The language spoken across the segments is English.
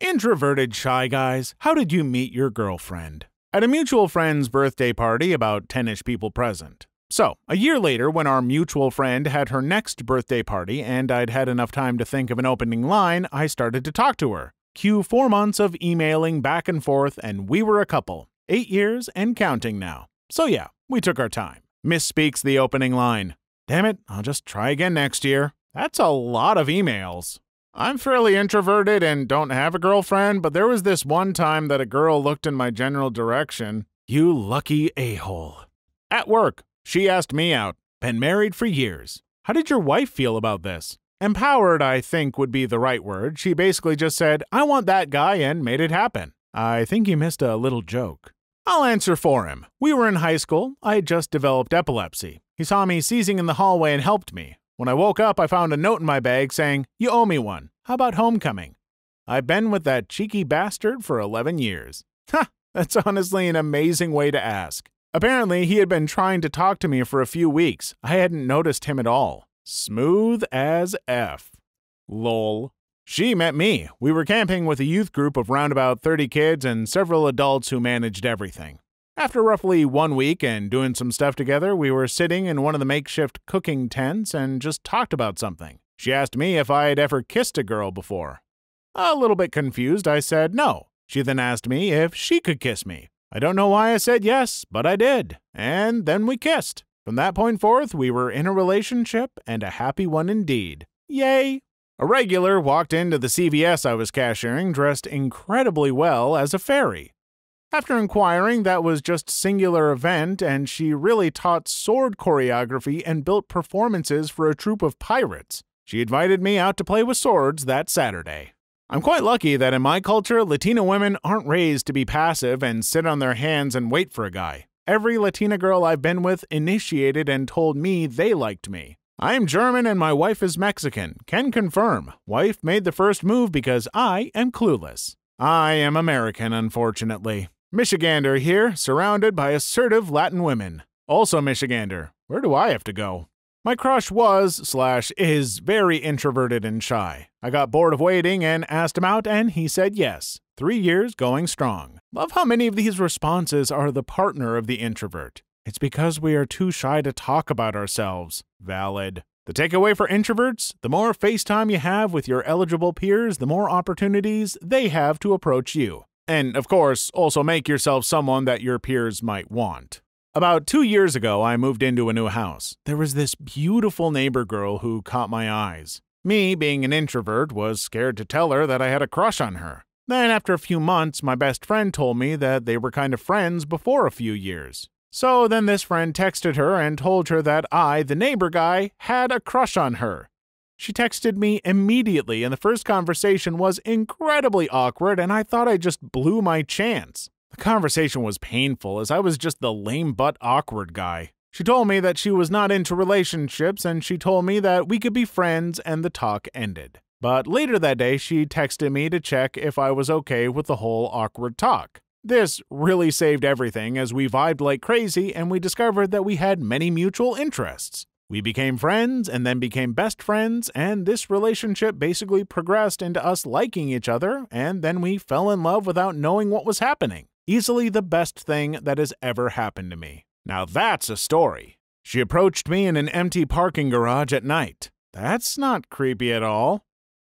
Introverted shy guys, how did you meet your girlfriend? At a mutual friend's birthday party, about 10 ish people present. So, a year later, when our mutual friend had her next birthday party and I'd had enough time to think of an opening line, I started to talk to her. Cue four months of emailing back and forth, and we were a couple. Eight years and counting now. So, yeah, we took our time. Misspeaks the opening line. Damn it, I'll just try again next year. That's a lot of emails. I'm fairly introverted and don't have a girlfriend, but there was this one time that a girl looked in my general direction. You lucky a hole. At work, she asked me out. Been married for years. How did your wife feel about this? Empowered, I think, would be the right word. She basically just said, I want that guy, and made it happen. I think you missed a little joke. I'll answer for him. We were in high school. I had just developed epilepsy. He saw me seizing in the hallway and helped me. When I woke up, I found a note in my bag saying, You owe me one. How about homecoming? I've been with that cheeky bastard for 11 years. Ha! That's honestly an amazing way to ask. Apparently, he had been trying to talk to me for a few weeks. I hadn't noticed him at all. Smooth as F. Lol. She met me. We were camping with a youth group of round about 30 kids and several adults who managed everything. After roughly one week and doing some stuff together, we were sitting in one of the makeshift cooking tents and just talked about something. She asked me if I had ever kissed a girl before. A little bit confused, I said no. She then asked me if she could kiss me. I don't know why I said yes, but I did. And then we kissed. From that point forth, we were in a relationship and a happy one indeed. Yay! A regular walked into the CVS I was cashiering dressed incredibly well as a fairy. After inquiring, that was just singular event, and she really taught sword choreography and built performances for a troupe of pirates. She invited me out to play with swords that Saturday. I'm quite lucky that in my culture, Latina women aren't raised to be passive and sit on their hands and wait for a guy. Every Latina girl I've been with initiated and told me they liked me. I am German and my wife is Mexican. Can confirm. Wife made the first move because I am clueless. I am American, unfortunately. Michigander here, surrounded by assertive Latin women. Also Michigander. Where do I have to go? My crush was, slash, is very introverted and shy. I got bored of waiting and asked him out, and he said yes. Three years going strong. Love how many of these responses are the partner of the introvert. It's because we are too shy to talk about ourselves. Valid. The takeaway for introverts the more FaceTime you have with your eligible peers, the more opportunities they have to approach you. And of course, also make yourself someone that your peers might want. About two years ago, I moved into a new house. There was this beautiful neighbor girl who caught my eyes. Me, being an introvert, was scared to tell her that I had a crush on her. Then, after a few months, my best friend told me that they were kind of friends before a few years. So then this friend texted her and told her that I, the neighbor guy, had a crush on her. She texted me immediately, and the first conversation was incredibly awkward, and I thought I just blew my chance. The conversation was painful, as I was just the lame but awkward guy. She told me that she was not into relationships, and she told me that we could be friends, and the talk ended. But later that day, she texted me to check if I was okay with the whole awkward talk. This really saved everything as we vibed like crazy and we discovered that we had many mutual interests. We became friends and then became best friends, and this relationship basically progressed into us liking each other, and then we fell in love without knowing what was happening. Easily the best thing that has ever happened to me. Now that's a story. She approached me in an empty parking garage at night. That's not creepy at all.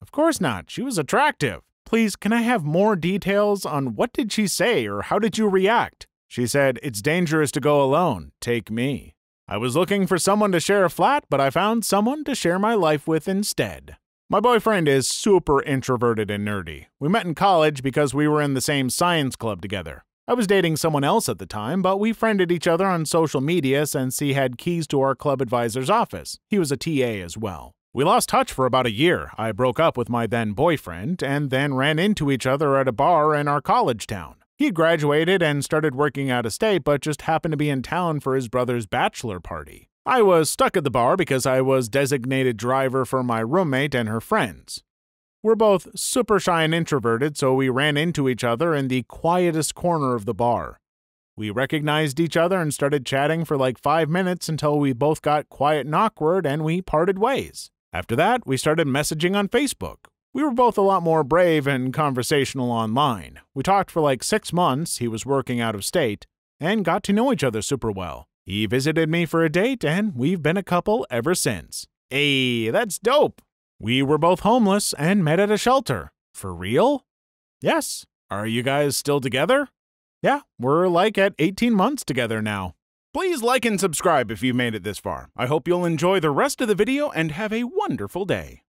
Of course not. She was attractive. Please, can I have more details on what did she say or how did you react? She said, It's dangerous to go alone. Take me. I was looking for someone to share a flat, but I found someone to share my life with instead. My boyfriend is super introverted and nerdy. We met in college because we were in the same science club together. I was dating someone else at the time, but we friended each other on social media since he had keys to our club advisor's office. He was a TA as well. We lost touch for about a year. I broke up with my then boyfriend and then ran into each other at a bar in our college town. He graduated and started working out of state, but just happened to be in town for his brother's bachelor party. I was stuck at the bar because I was designated driver for my roommate and her friends. We're both super shy and introverted, so we ran into each other in the quietest corner of the bar. We recognized each other and started chatting for like five minutes until we both got quiet and awkward and we parted ways. After that, we started messaging on Facebook. We were both a lot more brave and conversational online. We talked for like six months, he was working out of state, and got to know each other super well. He visited me for a date, and we've been a couple ever since. Hey, that's dope! We were both homeless and met at a shelter. For real? Yes. Are you guys still together? Yeah, we're like at 18 months together now. Please like and subscribe if you've made it this far. I hope you'll enjoy the rest of the video and have a wonderful day.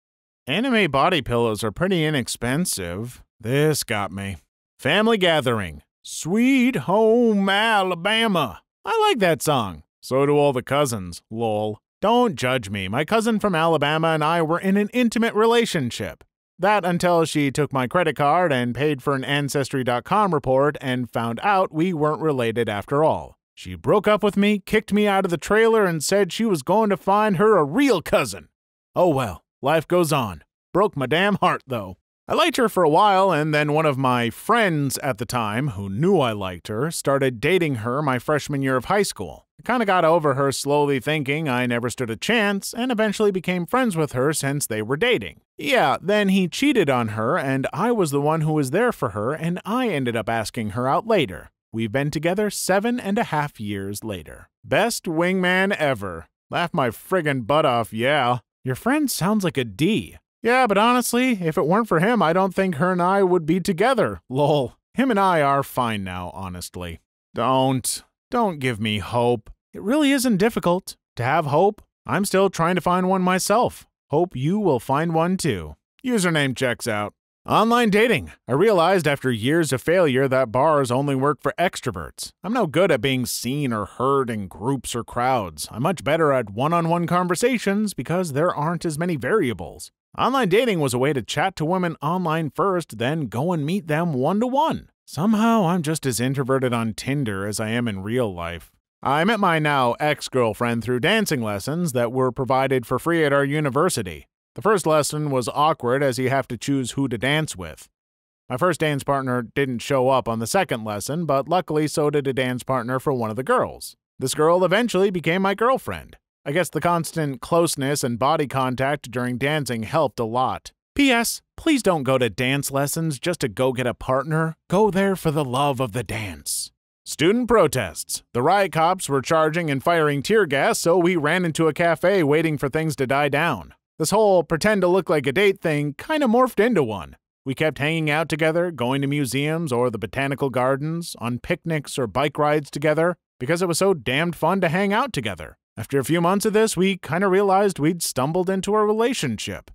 Anime body pillows are pretty inexpensive. This got me. Family Gathering. Sweet Home Alabama. I like that song. So do all the cousins, lol. Don't judge me. My cousin from Alabama and I were in an intimate relationship. That until she took my credit card and paid for an Ancestry.com report and found out we weren't related after all. She broke up with me, kicked me out of the trailer, and said she was going to find her a real cousin. Oh well, life goes on. Broke my damn heart, though. I liked her for a while, and then one of my friends at the time, who knew I liked her, started dating her my freshman year of high school. I kinda got over her slowly thinking I never stood a chance, and eventually became friends with her since they were dating. Yeah, then he cheated on her, and I was the one who was there for her, and I ended up asking her out later. We've been together seven and a half years later. Best wingman ever. Laugh my friggin' butt off, yeah. Your friend sounds like a D. Yeah, but honestly, if it weren't for him, I don't think her and I would be together. Lol. Him and I are fine now, honestly. Don't. Don't give me hope. It really isn't difficult to have hope. I'm still trying to find one myself. Hope you will find one too. Username checks out. Online dating. I realized after years of failure that bars only work for extroverts. I'm no good at being seen or heard in groups or crowds. I'm much better at one on one conversations because there aren't as many variables. Online dating was a way to chat to women online first, then go and meet them one to one. Somehow I'm just as introverted on Tinder as I am in real life. I met my now ex girlfriend through dancing lessons that were provided for free at our university. The first lesson was awkward as you have to choose who to dance with. My first dance partner didn't show up on the second lesson, but luckily so did a dance partner for one of the girls. This girl eventually became my girlfriend. I guess the constant closeness and body contact during dancing helped a lot. P.S. Please don't go to dance lessons just to go get a partner. Go there for the love of the dance. Student protests. The riot cops were charging and firing tear gas, so we ran into a cafe waiting for things to die down. This whole pretend to look like a date thing kind of morphed into one. We kept hanging out together, going to museums or the botanical gardens, on picnics or bike rides together, because it was so damned fun to hang out together. After a few months of this, we kind of realized we'd stumbled into a relationship.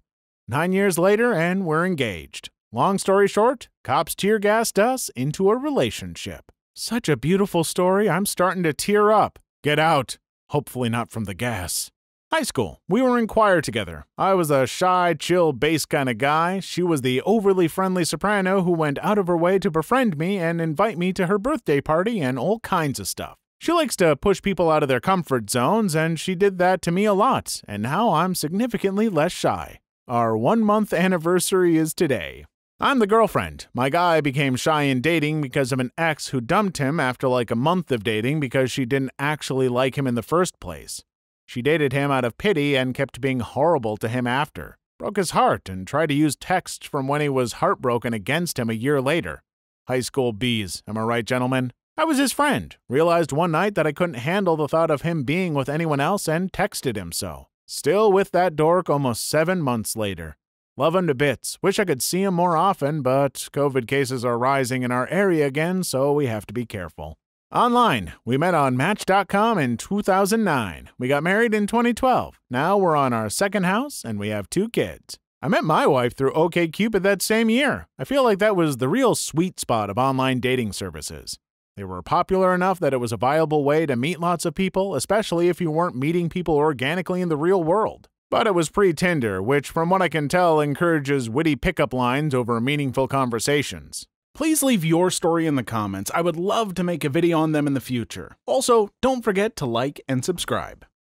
Nine years later, and we're engaged. Long story short, cops tear gassed us into a relationship. Such a beautiful story, I'm starting to tear up. Get out. Hopefully, not from the gas. High school. We were in choir together. I was a shy, chill bass kind of guy. She was the overly friendly soprano who went out of her way to befriend me and invite me to her birthday party and all kinds of stuff. She likes to push people out of their comfort zones, and she did that to me a lot, and now I'm significantly less shy. Our one month anniversary is today. I'm the girlfriend. My guy became shy in dating because of an ex who dumped him after like a month of dating because she didn't actually like him in the first place. She dated him out of pity and kept being horrible to him after. Broke his heart and tried to use texts from when he was heartbroken against him a year later. High school bees, am I right, gentlemen? I was his friend, realized one night that I couldn't handle the thought of him being with anyone else, and texted him so. Still with that dork almost seven months later. Love him to bits. Wish I could see him more often, but COVID cases are rising in our area again, so we have to be careful. Online. We met on Match.com in 2009. We got married in 2012. Now we're on our second house and we have two kids. I met my wife through OKCupid that same year. I feel like that was the real sweet spot of online dating services. They were popular enough that it was a viable way to meet lots of people, especially if you weren't meeting people organically in the real world. But it was pre Tinder, which, from what I can tell, encourages witty pickup lines over meaningful conversations. Please leave your story in the comments. I would love to make a video on them in the future. Also, don't forget to like and subscribe.